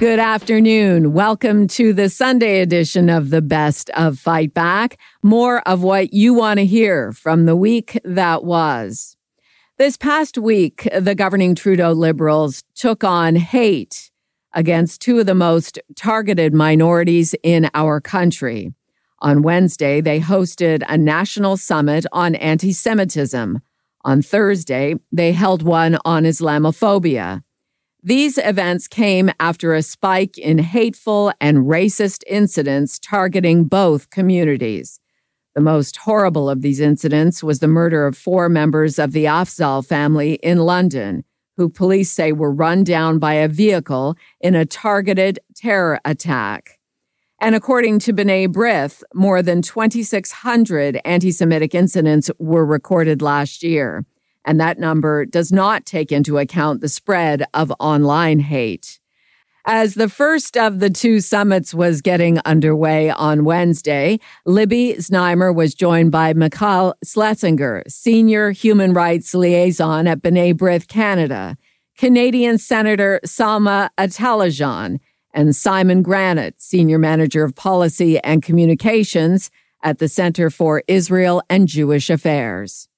Good afternoon. Welcome to the Sunday edition of the Best of Fight Back. More of what you want to hear from the week that was. This past week, the governing Trudeau Liberals took on hate against two of the most targeted minorities in our country. On Wednesday, they hosted a national summit on anti Semitism. On Thursday, they held one on Islamophobia. These events came after a spike in hateful and racist incidents targeting both communities. The most horrible of these incidents was the murder of four members of the Afzaal family in London, who police say were run down by a vehicle in a targeted terror attack. And according to B'nai B'rith, more than 2,600 anti Semitic incidents were recorded last year and that number does not take into account the spread of online hate. As the first of the two summits was getting underway on Wednesday, Libby Znaimer was joined by Michal Schlesinger, Senior Human Rights Liaison at B'nai B'rith Canada, Canadian Senator Salma Ataullahjan, and Simon Granat, Senior Manager of Policy and Communications at the Center for Israel and Jewish Affairs.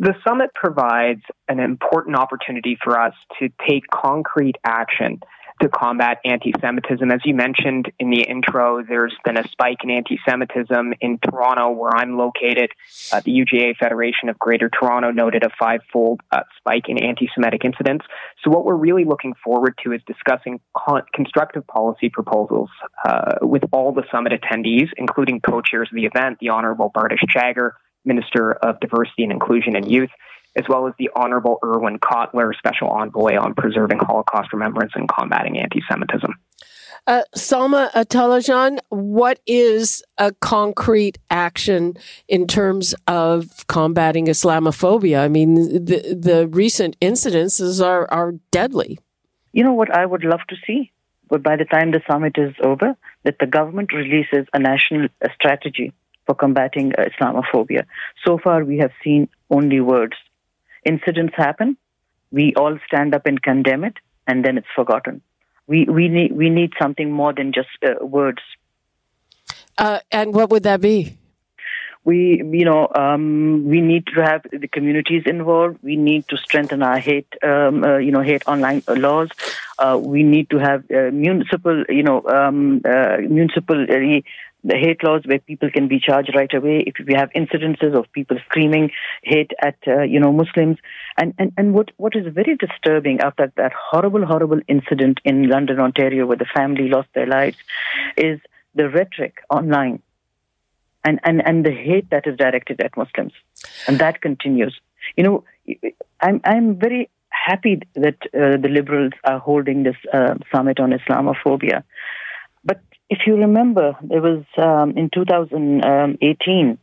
The summit provides an important opportunity for us to take concrete action to combat anti Semitism. As you mentioned in the intro, there's been a spike in anti Semitism in Toronto, where I'm located. Uh, the UJA Federation of Greater Toronto noted a five fold uh, spike in anti Semitic incidents. So, what we're really looking forward to is discussing con- constructive policy proposals uh, with all the summit attendees, including co chairs of the event, the Honorable Bardish Chagger. Minister of Diversity and Inclusion and Youth, as well as the Honorable Irwin Cotler, Special Envoy on Preserving Holocaust Remembrance and Combating Anti Semitism. Uh, Salma Ataullahjan, what is a concrete action in terms of combating Islamophobia? I mean, the, the recent incidences are, are deadly. You know what I would love to see? But by the time the summit is over, that the government releases a national strategy for combating uh, Islamophobia. So far, we have seen only words. Incidents happen, we all stand up and condemn it, and then it's forgotten. We, we, need, we need something more than just uh, words. Uh, and what would that be? we you know um, we need to have the communities involved we need to strengthen our hate um, uh, you know hate online laws uh, we need to have uh, municipal you know um, uh, municipal the hate laws where people can be charged right away if we have incidences of people screaming hate at uh, you know Muslims and, and and what what is very disturbing after that horrible horrible incident in London Ontario where the family lost their lives is the rhetoric online and, and, and the hate that is directed at Muslims. And that continues. You know, I'm, I'm very happy that uh, the liberals are holding this uh, summit on Islamophobia. But if you remember, there was um, in 2018,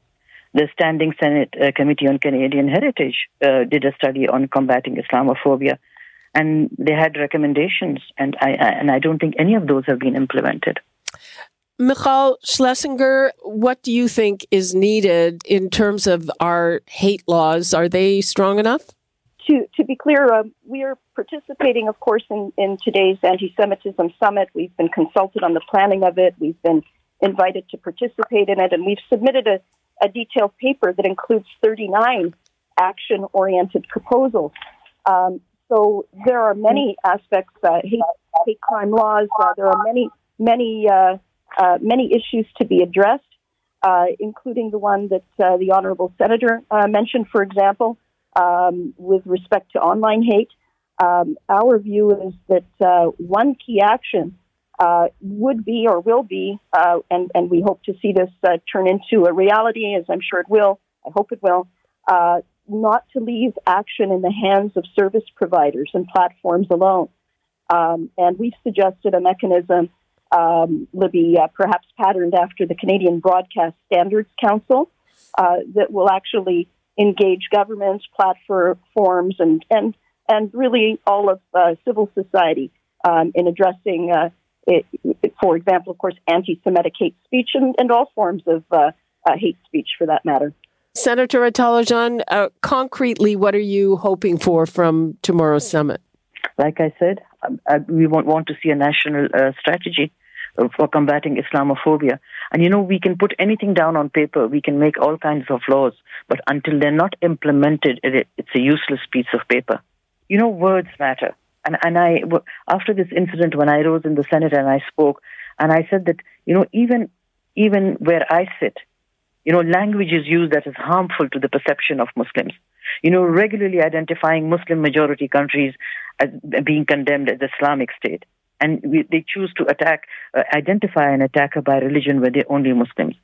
the Standing Senate uh, Committee on Canadian Heritage uh, did a study on combating Islamophobia, and they had recommendations, and I, I, and I don't think any of those have been implemented. Michal Schlesinger, what do you think is needed in terms of our hate laws? Are they strong enough? To, to be clear, uh, we are participating, of course, in, in today's anti Semitism summit. We've been consulted on the planning of it. We've been invited to participate in it, and we've submitted a, a detailed paper that includes 39 action oriented proposals. Um, so there are many aspects, uh, hate, hate crime laws, uh, there are many, many uh, uh, many issues to be addressed, uh, including the one that uh, the Honorable Senator mentioned, for example, um, with respect to online hate. Um, our view is that uh, one key action would be or will be, and, and we hope to see this turn into a reality, as I'm sure it will, I hope it will, not to leave action in the hands of service providers and platforms alone. Um, and we've suggested a mechanism um, Libby, uh, perhaps patterned after the Canadian Broadcast Standards Council, uh, that will actually engage governments, platforms, and and and really all of uh, civil society um, in addressing, uh, it, for example, of course, anti-Semitic hate speech and, and all forms of uh, uh, hate speech, for that matter. Senator Ataullahjan, uh, concretely, what are you hoping for from tomorrow's summit? Like I said, um, uh, we want, want to see a national uh, strategy for combating Islamophobia. And you know, we can put anything down on paper, we can make all kinds of laws, but until they're not implemented, it's a useless piece of paper. You know, words matter. And, and I, after this incident, when I rose in the Senate and I spoke, and I said that, you know, even, even where I sit, you know, language is used that is harmful to the perception of Muslims. You know, regularly identifying Muslim majority countries as being condemned as Islamic State. And we, they choose to attack, uh, identify an attacker by religion where they're only Muslims.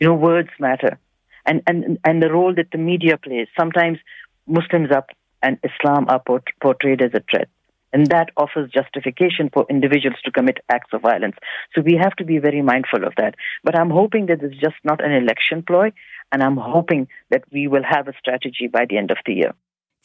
You know, words matter. And, and, and the role that the media plays. Sometimes Muslims are, and Islam are portrayed as a threat. And that offers justification for individuals to commit acts of violence. So we have to be very mindful of that. But I'm hoping that it's just not an election ploy, and I'm hoping that we will have a strategy by the end of the year.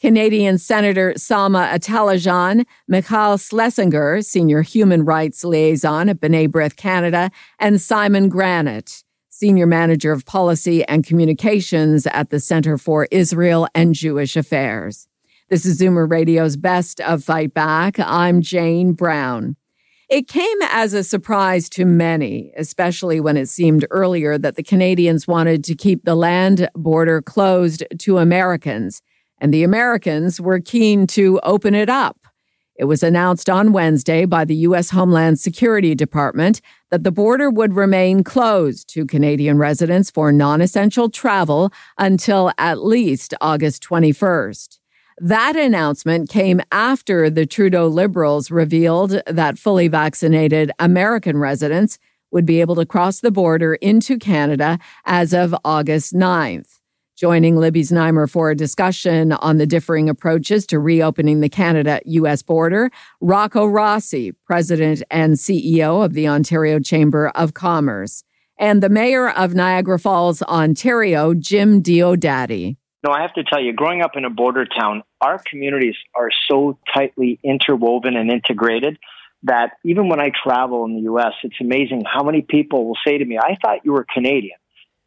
Canadian Senator Salma Ataullahjan, Michal Schlesinger, Senior Human Rights Liaison at B'nai B'rith Canada, and Simon Granat, Senior Manager of Policy and Communications at the Center for Israel and Jewish Affairs. This is Zoomer Radio's Best of Fight Back. I'm Jane Brown. It came as a surprise to many, especially when it seemed earlier that the Canadians wanted to keep the land border closed to Americans, and the Americans were keen to open it up. It was announced on Wednesday by the U.S. Homeland Security Department that the border would remain closed to Canadian residents for non essential travel until at least August 21st. That announcement came after the Trudeau Liberals revealed that fully vaccinated American residents would be able to cross the border into Canada as of August 9th. Joining Libby Znaimer for a discussion on the differing approaches to reopening the Canada US border, Rocco Rossi, President and CEO of the Ontario Chamber of Commerce, and the Mayor of Niagara Falls, Ontario, Jim Diodati. No, I have to tell you, growing up in a border town, our communities are so tightly interwoven and integrated that even when I travel in the U.S., it's amazing how many people will say to me, I thought you were Canadian.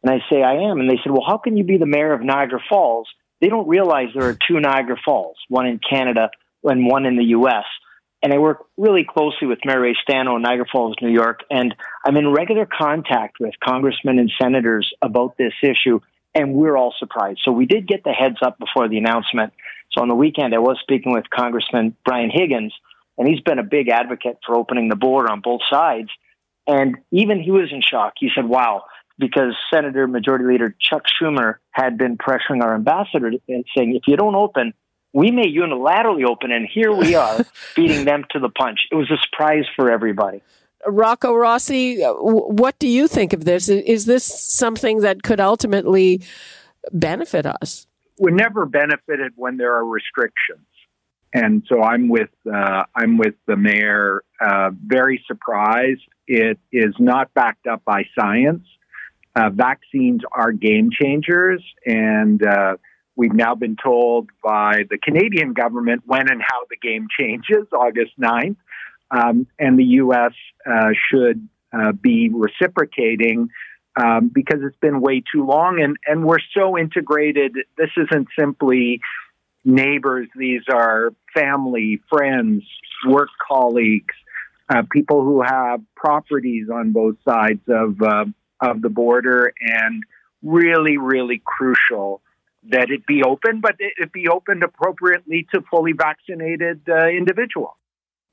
And I say, I am. And they said, Well, how can you be the mayor of Niagara Falls? They don't realize there are two Niagara Falls, one in Canada and one in the U.S. And I work really closely with Mary Ray Stano in Niagara Falls, New York. And I'm in regular contact with congressmen and senators about this issue and we're all surprised. So we did get the heads up before the announcement. So on the weekend, I was speaking with Congressman Brian Higgins, and he's been a big advocate for opening the border on both sides. And even he was in shock. He said, wow, because Senator Majority Leader Chuck Schumer had been pressuring our ambassador and saying, if you don't open, we may unilaterally open. And here we are beating them to the punch. It was a surprise for everybody. Rocco Rossi, uh, what do you think of this? Is this something that could ultimately benefit us? We're never benefited when there are restrictions, and so I'm with uh, I'm with the mayor. Uh, very surprised. It is not backed up by science. Uh, vaccines are game changers, and uh, we've now been told by the Canadian government when and how the game changes, August 9th um, and the U.S. Uh, should uh, be reciprocating um, because it's been way too long, and and we're so integrated. This isn't simply neighbors; these are family, friends, work colleagues, uh, people who have properties on both sides of uh, of the border, and really, really crucial that it be open, but it be opened appropriately to fully vaccinated uh, individuals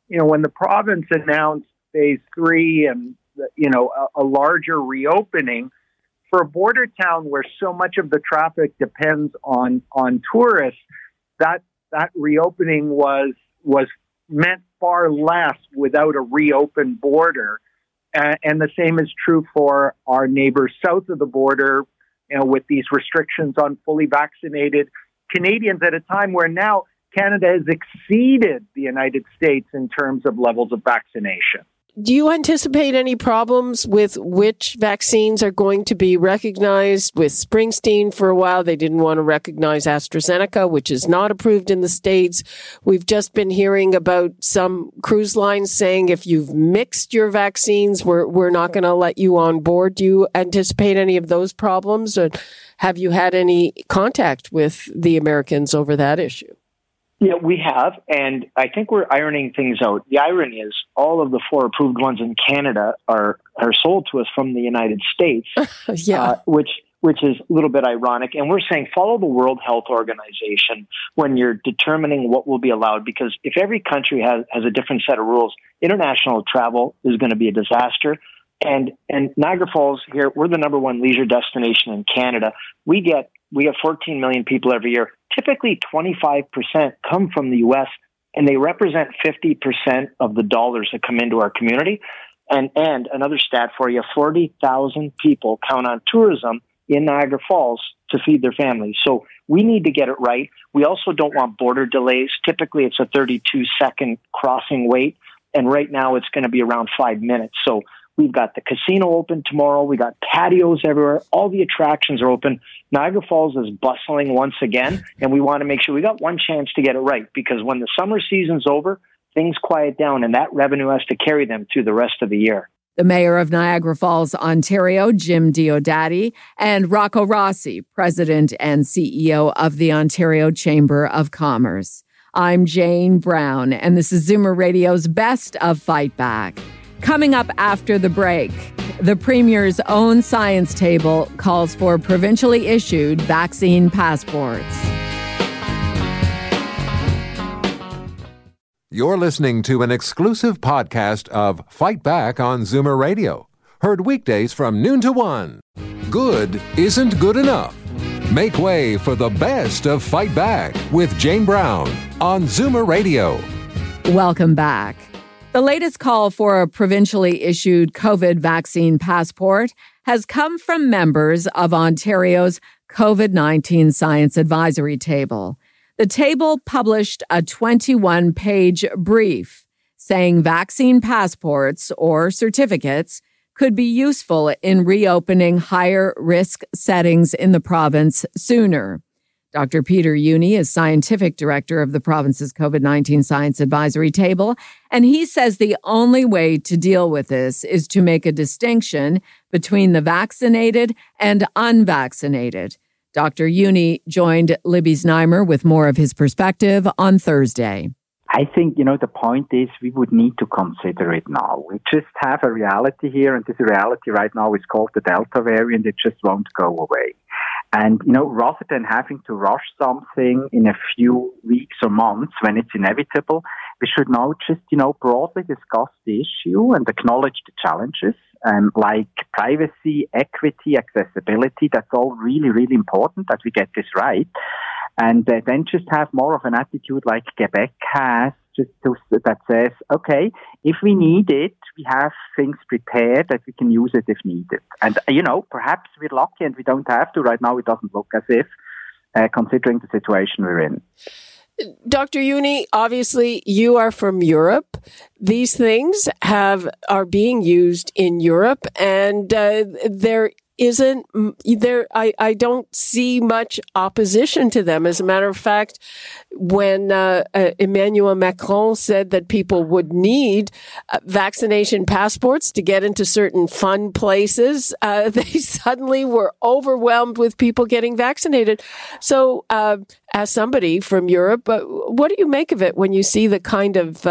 you know, when the province announced phase three and, you know, a, a larger reopening, for a border town where so much of the traffic depends on, on tourists, that, that reopening was, was meant far less without a reopened border. Uh, and the same is true for our neighbors south of the border, you know, with these restrictions on fully vaccinated Canadians at a time where now Canada has exceeded the United States in terms of levels of vaccination. Do you anticipate any problems with which vaccines are going to be recognized? With Springsteen, for a while, they didn't want to recognize AstraZeneca, which is not approved in the States. We've just been hearing about some cruise lines saying if you've mixed your vaccines, we're, we're not going to let you on board. Do you anticipate any of those problems? Or have you had any contact with the Americans over that issue? Yeah, we have, and I think we're ironing things out. The irony is, all of the four approved ones in Canada are are sold to us from the United States, yeah, uh, which which is a little bit ironic. And we're saying follow the World Health Organization when you're determining what will be allowed, because if every country has has a different set of rules, international travel is going to be a disaster. And and Niagara Falls here, we're the number one leisure destination in Canada. We get we have 14 million people every year. Typically, 25% come from the U.S. and they represent 50% of the dollars that come into our community. And and another stat for you: 40,000 people count on tourism in Niagara Falls to feed their families. So we need to get it right. We also don't want border delays. Typically, it's a 32 second crossing wait, and right now it's going to be around five minutes. So We've got the casino open tomorrow. We got patios everywhere. All the attractions are open. Niagara Falls is bustling once again, and we want to make sure we got one chance to get it right because when the summer season's over, things quiet down, and that revenue has to carry them through the rest of the year. The mayor of Niagara Falls, Ontario, Jim Diodati, and Rocco Rossi, president and CEO of the Ontario Chamber of Commerce. I'm Jane Brown, and this is Zoomer Radio's Best of Fight Back. Coming up after the break, the Premier's own science table calls for provincially issued vaccine passports. You're listening to an exclusive podcast of Fight Back on Zoomer Radio, heard weekdays from noon to one. Good isn't good enough. Make way for the best of Fight Back with Jane Brown on Zoomer Radio. Welcome back. The latest call for a provincially issued COVID vaccine passport has come from members of Ontario's COVID 19 Science Advisory Table. The table published a 21 page brief saying vaccine passports or certificates could be useful in reopening higher risk settings in the province sooner. Dr. Peter Jüni is scientific director of the province's COVID 19 Science Advisory Table, and he says the only way to deal with this is to make a distinction between the vaccinated and unvaccinated. Dr. Jüni joined Libby Znaimer with more of his perspective on Thursday. I think, you know, the point is we would need to consider it now. We just have a reality here, and this reality right now is called the Delta variant. It just won't go away. And, you know, rather than having to rush something in a few weeks or months when it's inevitable, we should now just, you know, broadly discuss the issue and acknowledge the challenges um, like privacy, equity, accessibility. That's all really, really important that we get this right. And uh, then just have more of an attitude like Quebec has, just to, that says, okay, if we need it, we have things prepared that we can use it if needed. And, you know, perhaps we're lucky and we don't have to. Right now, it doesn't look as if, uh, considering the situation we're in. Dr. Jüni, obviously you are from Europe. These things have are being used in Europe, and uh, there isn't there I, I don't see much opposition to them. As a matter of fact when uh, uh, Emmanuel Macron said that people would need uh, vaccination passports to get into certain fun places uh, they suddenly were overwhelmed with people getting vaccinated. So uh, as somebody from Europe uh, what do you make of it when you see the kind of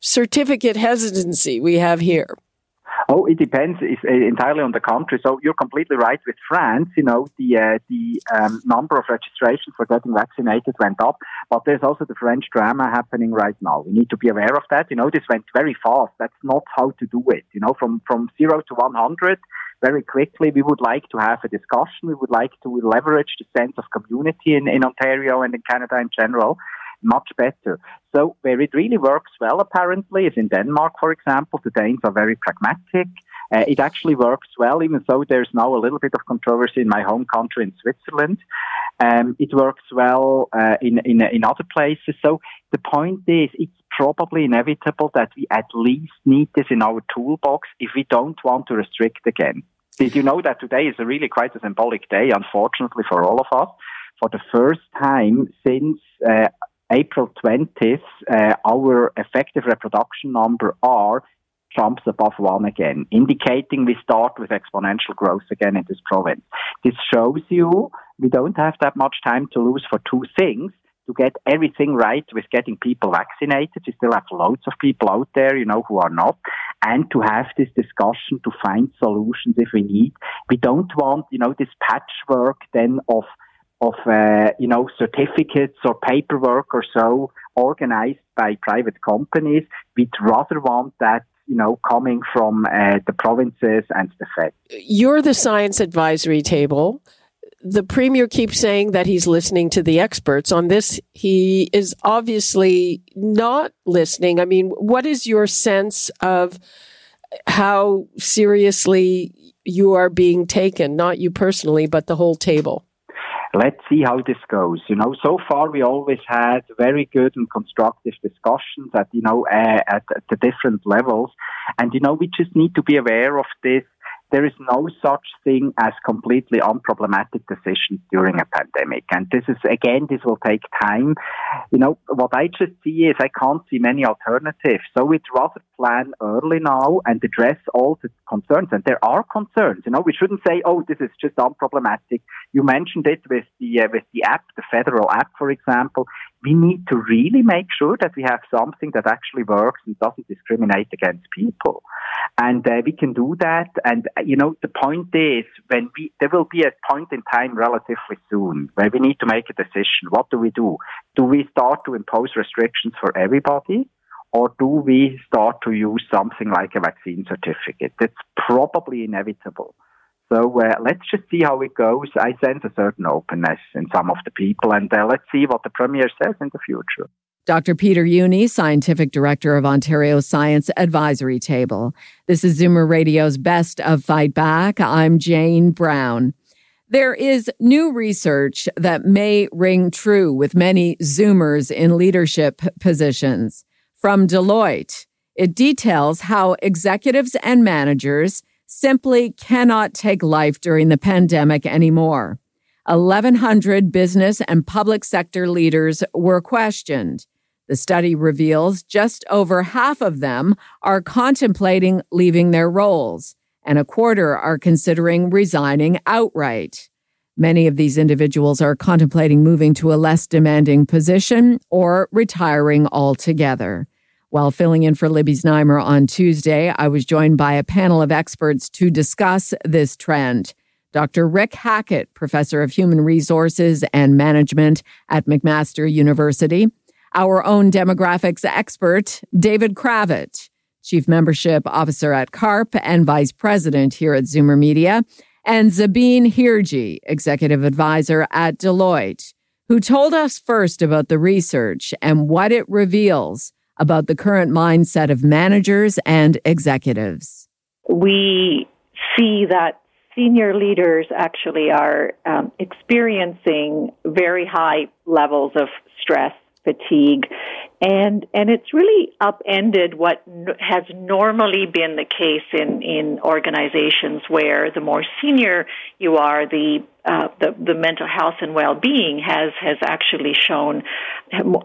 certificate hesitancy we have here Oh, it depends. It's uh, entirely on the country. So you're completely right with France. You know, the uh, the um, number of registrations for getting vaccinated went up, but there's also the French drama happening right now. We need to be aware of that. You know, this went very fast. That's not how to do it. You know, from from zero to one hundred very quickly. We would like to have a discussion. We would like to leverage the sense of community in, in Ontario and in Canada in general much better. So where it really works well, apparently, is in Denmark, for example. The Danes are very pragmatic. Uh, it actually works well, even though there's now a little bit of controversy in my home country, in Switzerland. Um, it works well uh, in, in in other places. So the point is, it's probably inevitable that we at least need this in our toolbox if we don't want to restrict again. Did you know that today is a really quite a symbolic day, unfortunately for all of us? For the first time since uh, April 20th, uh, our effective reproduction number R jumps above one again, indicating we start with exponential growth again in this province. This shows you we don't have that much time to lose for two things to get everything right with getting people vaccinated. We still have loads of people out there, you know, who are not. And to have this discussion to find solutions if we need. We don't want, you know, this patchwork then of of uh, you know certificates or paperwork or so organized by private companies. We'd rather want that you know coming from uh, the provinces and the Fed. You're the science advisory table the premier keeps saying that he's listening to the experts on this. He is obviously not listening. I mean, what is your sense of how seriously you are being taken? Not you personally, but the whole table. Let's see how this goes. You know, so far we always had very good and constructive discussions at you know uh, at, at the different levels, and you know we just need to be aware of this there is no such thing as completely unproblematic decisions during a pandemic. And this is, again, this will take time. You know, what I just see is I can't see many alternatives. So we'd rather plan early now and address all the concerns. And there are concerns. You know, we shouldn't say, oh, this is just unproblematic. You mentioned it with the, uh, with the app, the federal app, for example we need to really make sure that we have something that actually works and doesn't discriminate against people. And uh, we can do that. And, uh, you know, the point is when we, there will be a point in time relatively soon where we need to make a decision. What do we do? Do we start to impose restrictions for everybody? Or do we start to use something like a vaccine certificate? It's probably inevitable. So uh, let's just see how it goes. I sense a certain openness in some of the people, and uh, let's see what the Premier says in the future. Dr. Peter Jüni, Scientific Director of Ontario Science Advisory Table. This is Zoomer Radio's Best of Fight Back. I'm Jane Brown. There is new research that may ring true with many Zoomers in leadership positions. From Deloitte, it details how executives and managers simply cannot take life during the pandemic anymore. 1,100 business and public sector leaders were questioned. The study reveals just over half of them are contemplating leaving their roles, and a quarter are considering resigning outright. Many of these individuals are contemplating moving to a less demanding position or retiring altogether. While filling in for Libby Znaimer on Tuesday, I was joined by a panel of experts to discuss this trend. Dr. Rick Hackett, professor of human resources and management at McMaster University, our own demographics expert, David Kravitz, chief membership officer at CARP and vice president here at Zoomer Media, and Zabeen Hirji, executive advisor at Deloitte, who told us first about the research and what it reveals about the current mindset of managers and executives. We see that senior leaders actually are um, experiencing very high levels of stress fatigue, and and it's really upended what has normally been the case in in organizations where the more senior you are, the uh, the, the mental health and well-being has has actually shown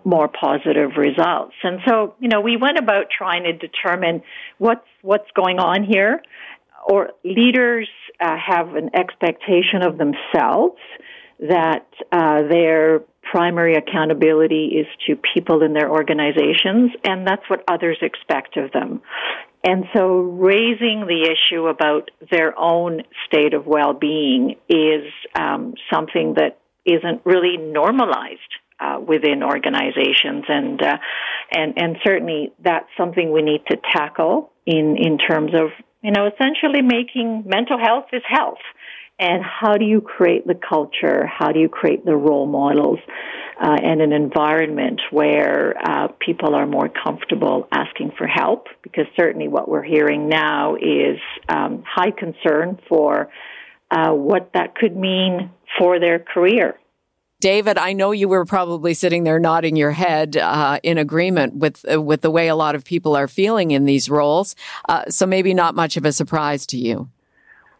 more positive results. And so, you know, we went about trying to determine what's what's going on here. Or leaders uh, have an expectation of themselves that uh, they're primary accountability is to people in their organizations, and that's what others expect of them. And so raising the issue about their own state of well-being is um, something that isn't really normalized uh, within organizations, and uh, and and certainly that's something we need to tackle in in terms of you know essentially making mental health is health and how do you create the culture? How do you create the role models uh, and an environment where uh, people are more comfortable asking for help? Because certainly what we're hearing now is um, high concern for uh, what that could mean for their career. David, I know you were probably sitting there nodding your head uh, in agreement with uh, with the way a lot of people are feeling in these roles. Uh, so maybe not much of a surprise to you.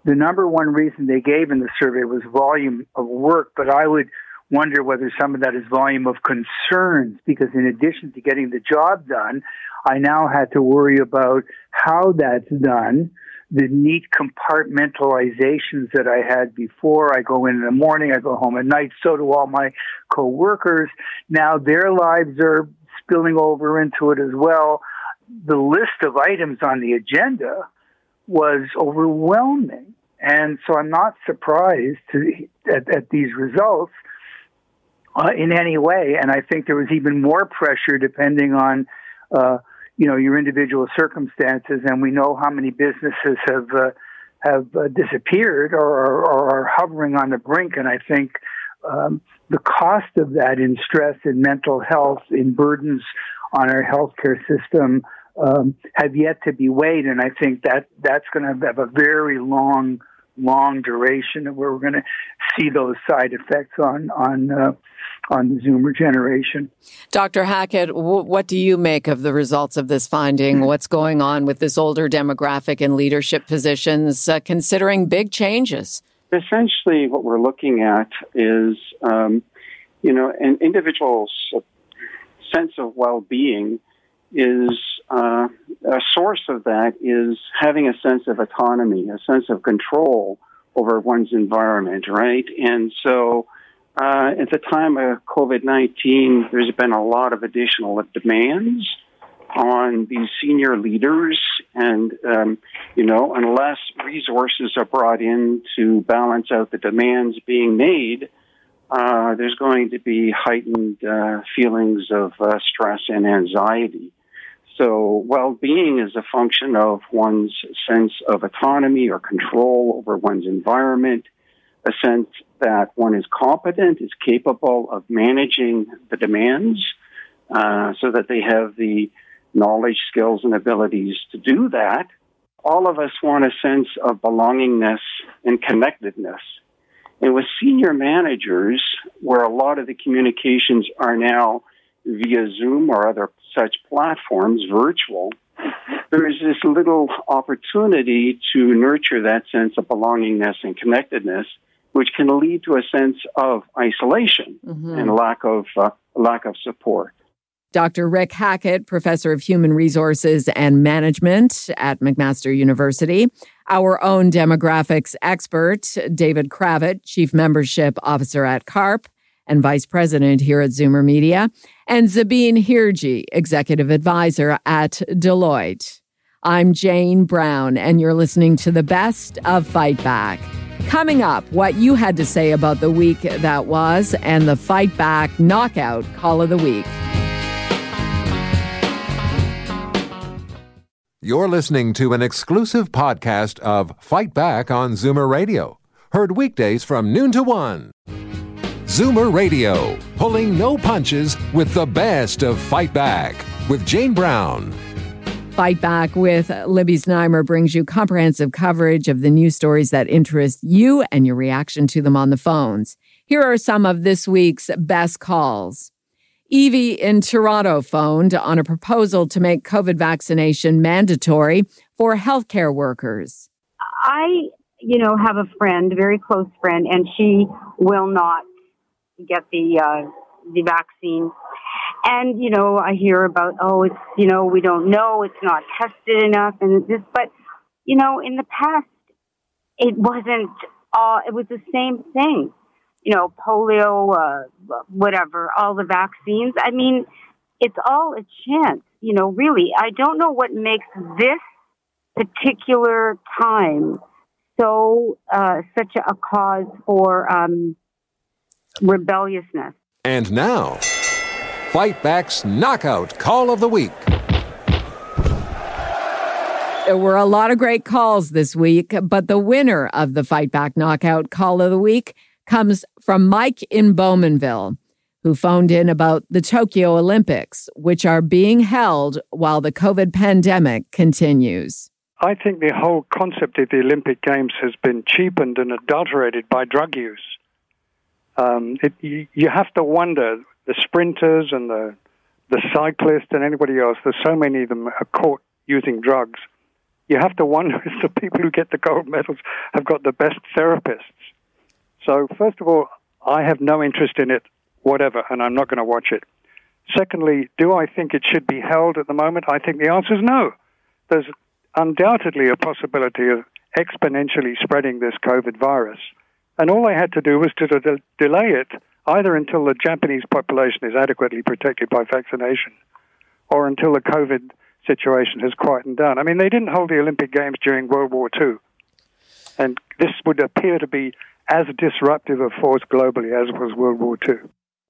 The number one reason they gave in the survey was volume of work, but I would wonder whether some of that is volume of concerns because in addition to getting the job done, I now had to worry about how that's done the neat compartmentalizations that I had before. I go in in the morning, I go home at night. So do all my coworkers. Now their lives are spilling over into it as well. The list of items on the agenda was overwhelming. And so I'm not surprised to, at, at these results uh, in any way. And I think there was even more pressure depending on uh, you know your individual circumstances, and we know how many businesses have uh, have uh, disappeared or, or, are hovering on the brink. And I think um, the cost of that in stress, in mental health, in burdens on our healthcare system um, have yet to be weighed. And I think that that's going to have a very long long duration where we're going to see those side effects on on uh, on the Zoomer generation. Dr. Hackett, w- what do you make of the results of this finding? What's going on with this older demographic in leadership positions, uh, considering big changes? Essentially, what we're looking at is, um, you know, an individual's sense of well-being is uh, a source of that is having a sense of autonomy, a sense of control over one's environment, right? And so, uh, at the time of COVID 19, there's been a lot of additional demands on these senior leaders. And, um, you know, unless resources are brought in to balance out the demands being made, uh, there's going to be heightened uh, feelings of uh, stress and anxiety. So well-being is a function of one's sense of autonomy or control over one's environment, a sense that one is competent, is capable of managing the demands, uh, so that they have the knowledge, skills, and abilities to do that. All of us want a sense of belongingness and connectedness. And with senior managers, where a lot of the communications are now via Zoom or other such platforms, virtual, there is this little opportunity to nurture that sense of belongingness and connectedness, which can lead to a sense of isolation mm-hmm. and lack of uh, lack of support. Dr. Rick Hackett, professor of human resources and management at McMaster University. Our own demographics expert, David Kravitz, chief membership officer at CARP and vice president here at Zoomer Media and Zabeen Hirji, executive advisor at Deloitte. I'm Jane Brown, and you're listening to the best of Fight Back. Coming up, what you had to say about the week that was and the Fight Back Knockout Call of the Week. You're listening to an exclusive podcast of Fight Back on Zoomer Radio, heard weekdays from noon to one. Zoomer Radio, pulling no punches with the best of Fight Back with Jane Brown. Fight Back with Libby Znaimer brings you comprehensive coverage of the news stories that interest you and your reaction to them on the phones. Here are some of this week's best calls. Evie in Toronto phoned on a proposal to make COVID vaccination mandatory for healthcare workers. I, you know, have a friend, a very close friend, and she will not get the uh, the vaccine. And you know, I hear about oh, it's you know we don't know, it's not tested enough, and this. But you know, in the past, it wasn't. All it was the same thing. You know, polio, uh, whatever, all the vaccines. I mean, it's all a chance. You know, really, I don't know what makes this particular time so uh, such a cause for um, rebelliousness. And now, Fight Back's Knockout Call of the Week. There were a lot of great calls this week, but the winner of the Fight Back Knockout Call of the Week comes from Mike in Bowmanville, who phoned in about the Tokyo Olympics, which are being held while the COVID pandemic continues. I think the whole concept of the Olympic Games has been cheapened and adulterated by drug use. Um, it, you, you have to wonder the sprinters and the the cyclists and anybody else. There's so many of them are caught using drugs. You have to wonder if the people who get the gold medals have got the best therapists. So first of all, I have no interest in it, whatever, and I'm not going to watch it. Secondly, do I think it should be held at the moment? I think the answer is no. There's undoubtedly a possibility of exponentially spreading this COVID virus. And all they had to do was to de- delay it either until the Japanese population is adequately protected by vaccination or until the COVID situation has quietened down. I mean, they didn't hold the Olympic Games during World War II. And this would appear to be as disruptive a force globally as was World War II.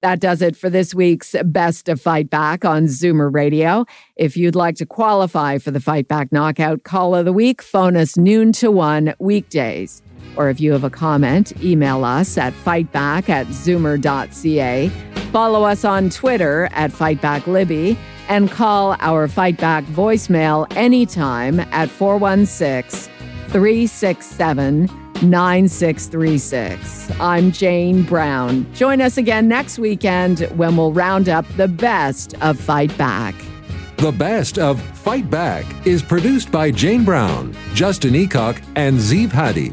That does it for this week's Best of Fight Back on Zoomer Radio. If you'd like to qualify for the Fight Back Knockout Call of the Week, phone us noon to one weekdays. Or if you have a comment, email us at fightback at zoomer.ca. Follow us on Twitter at FightbackLibby and call our Fightback voicemail anytime at 416 367 9636. I'm Jane Brown. Join us again next weekend when we'll round up the best of Fight Back. The Best of Fight Back is produced by Jane Brown, Justin Eacock, and Zeev Hadi,